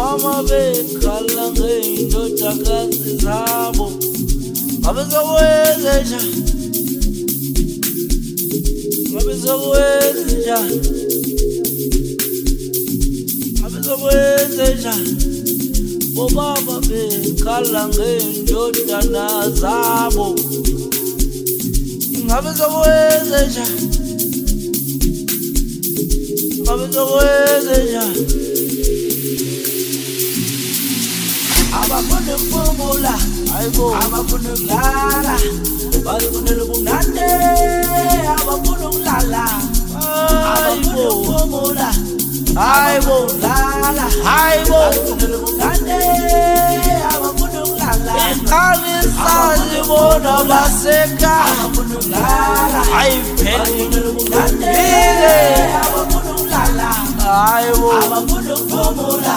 mama bekhala ngey'ndodakazi zabo ngabezokwenzesha ngabezokwenzesha ngabezokwenzesha bobaba bekhala ngey'ndodana zabo ngabezokwenzesha ngabezokwenzesha ukukhumbula abafuna ukudlala bazifunela ubumnande abafuna ukulala abafuna ukuphumula hayi bo udlala hayi bo bazifunela ubumnande abafuna ukulala. Eqalisali bona baseka. abafuna ukulala. Hayi pheli abafuna ukulala hayi bo abafuna ukuphumula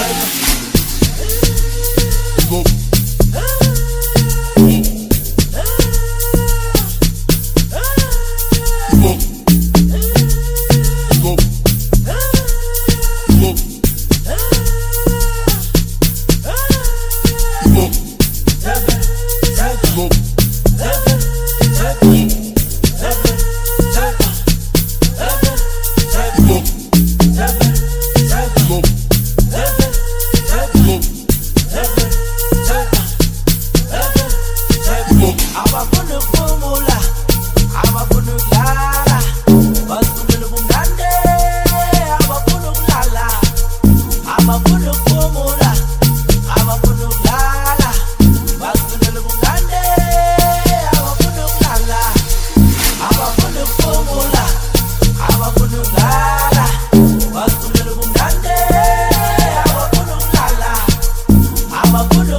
Take vamos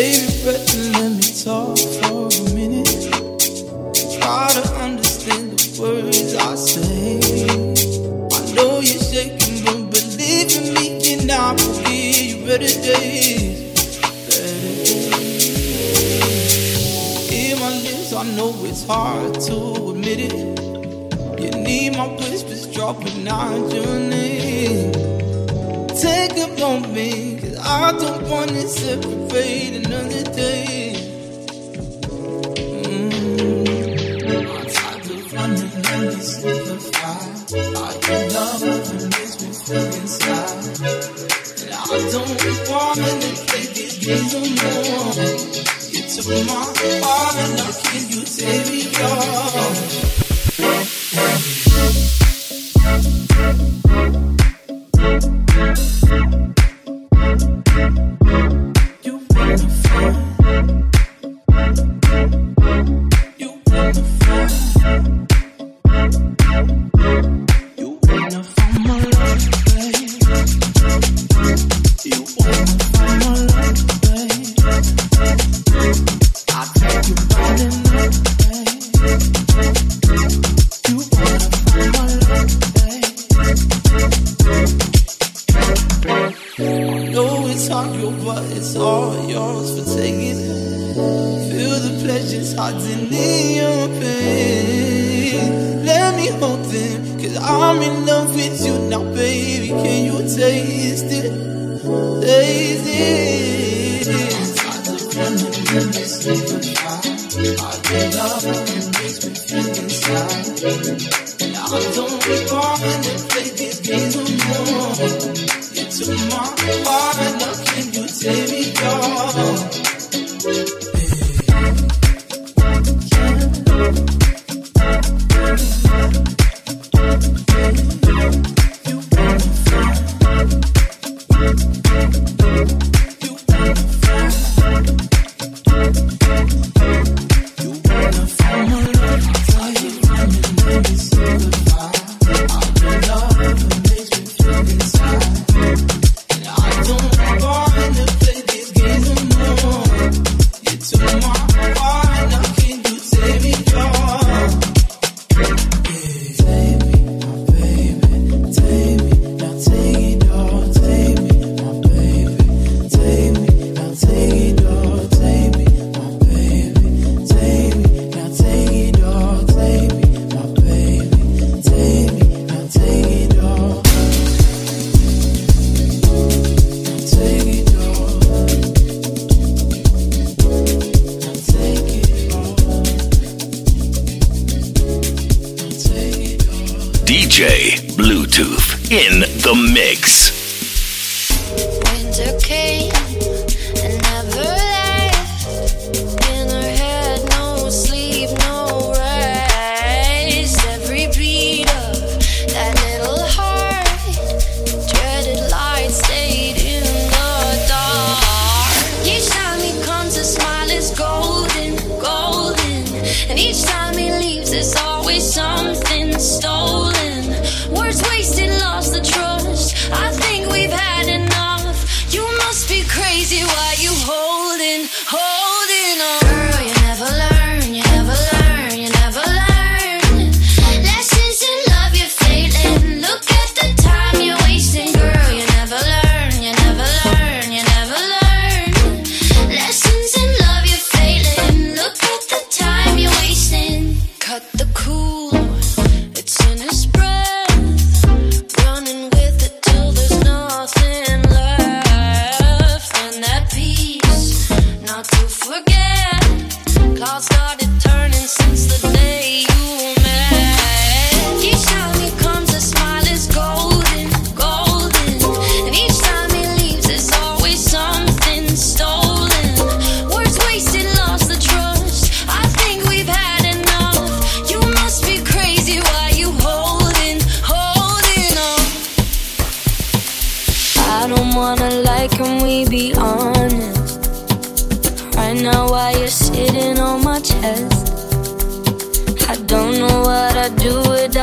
Baby, breath and let me talk for a minute. Try to understand the words I say. I know you're shaking, but believe in me, you're not forget your better days. Better days. In my lips, I know it's hard to admit it. You need my whispers dropping out your name. Take a moment, cause I don't wanna separate heart and. I can you take me off? taste it, taste it.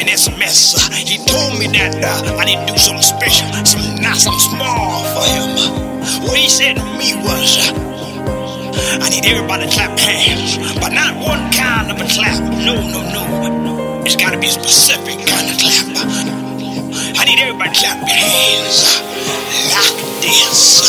in this mess. He told me that uh, I need to do something special, something nice, something small for him. What he said to me was, I need everybody to clap hands, but not one kind of a clap. No, no, no. It's got to be a specific kind of clap. I need everybody to clap hands like this.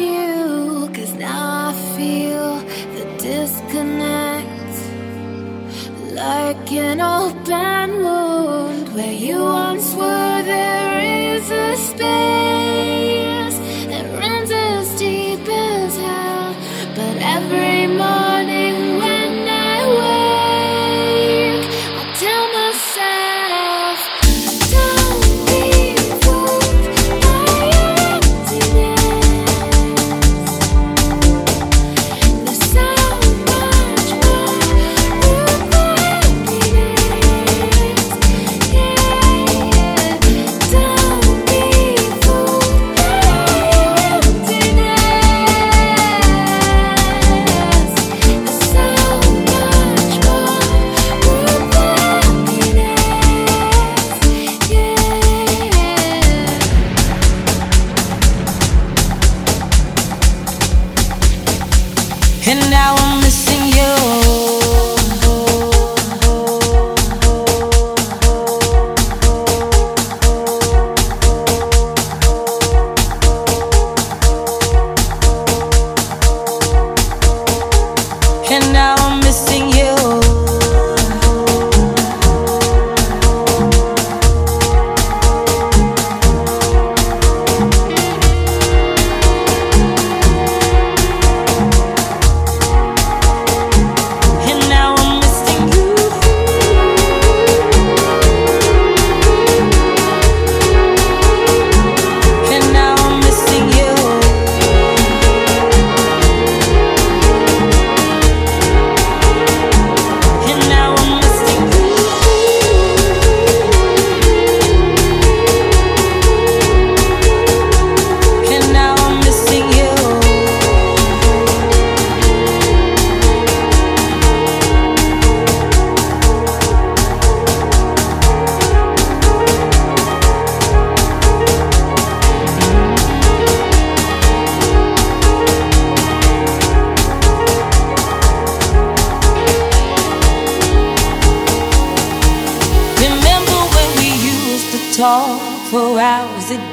You. Cause now I feel the disconnect like an open wound where you once were. There is a space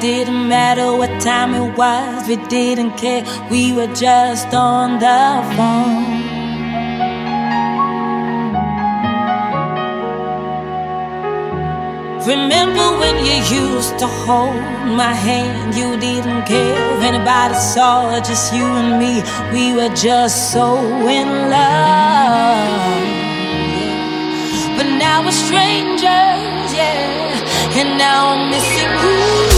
didn't matter what time it was, we didn't care. We were just on the phone. Remember when you used to hold my hand? You didn't care if anybody saw, just you and me. We were just so in love. But now we're strangers, yeah. And now I'm missing you.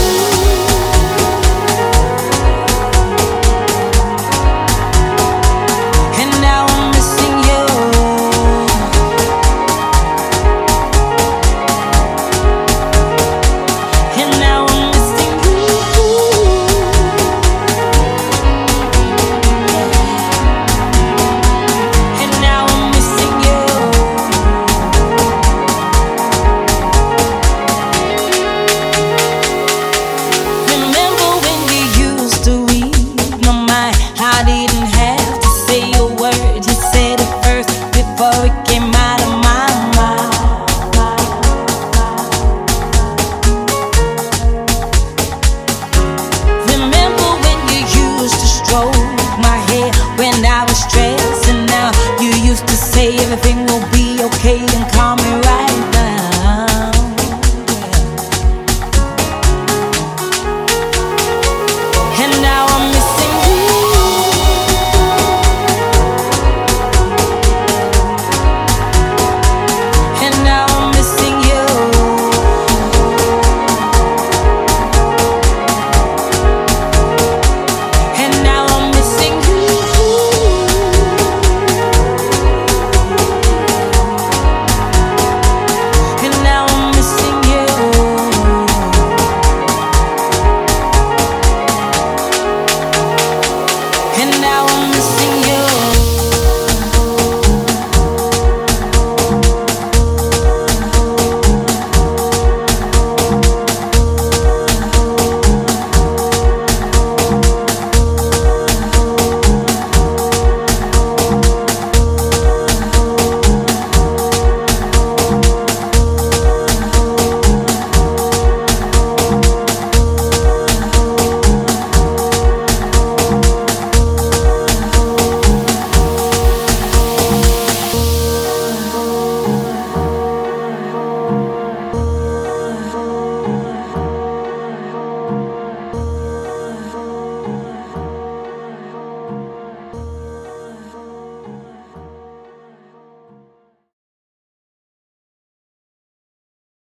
I wanna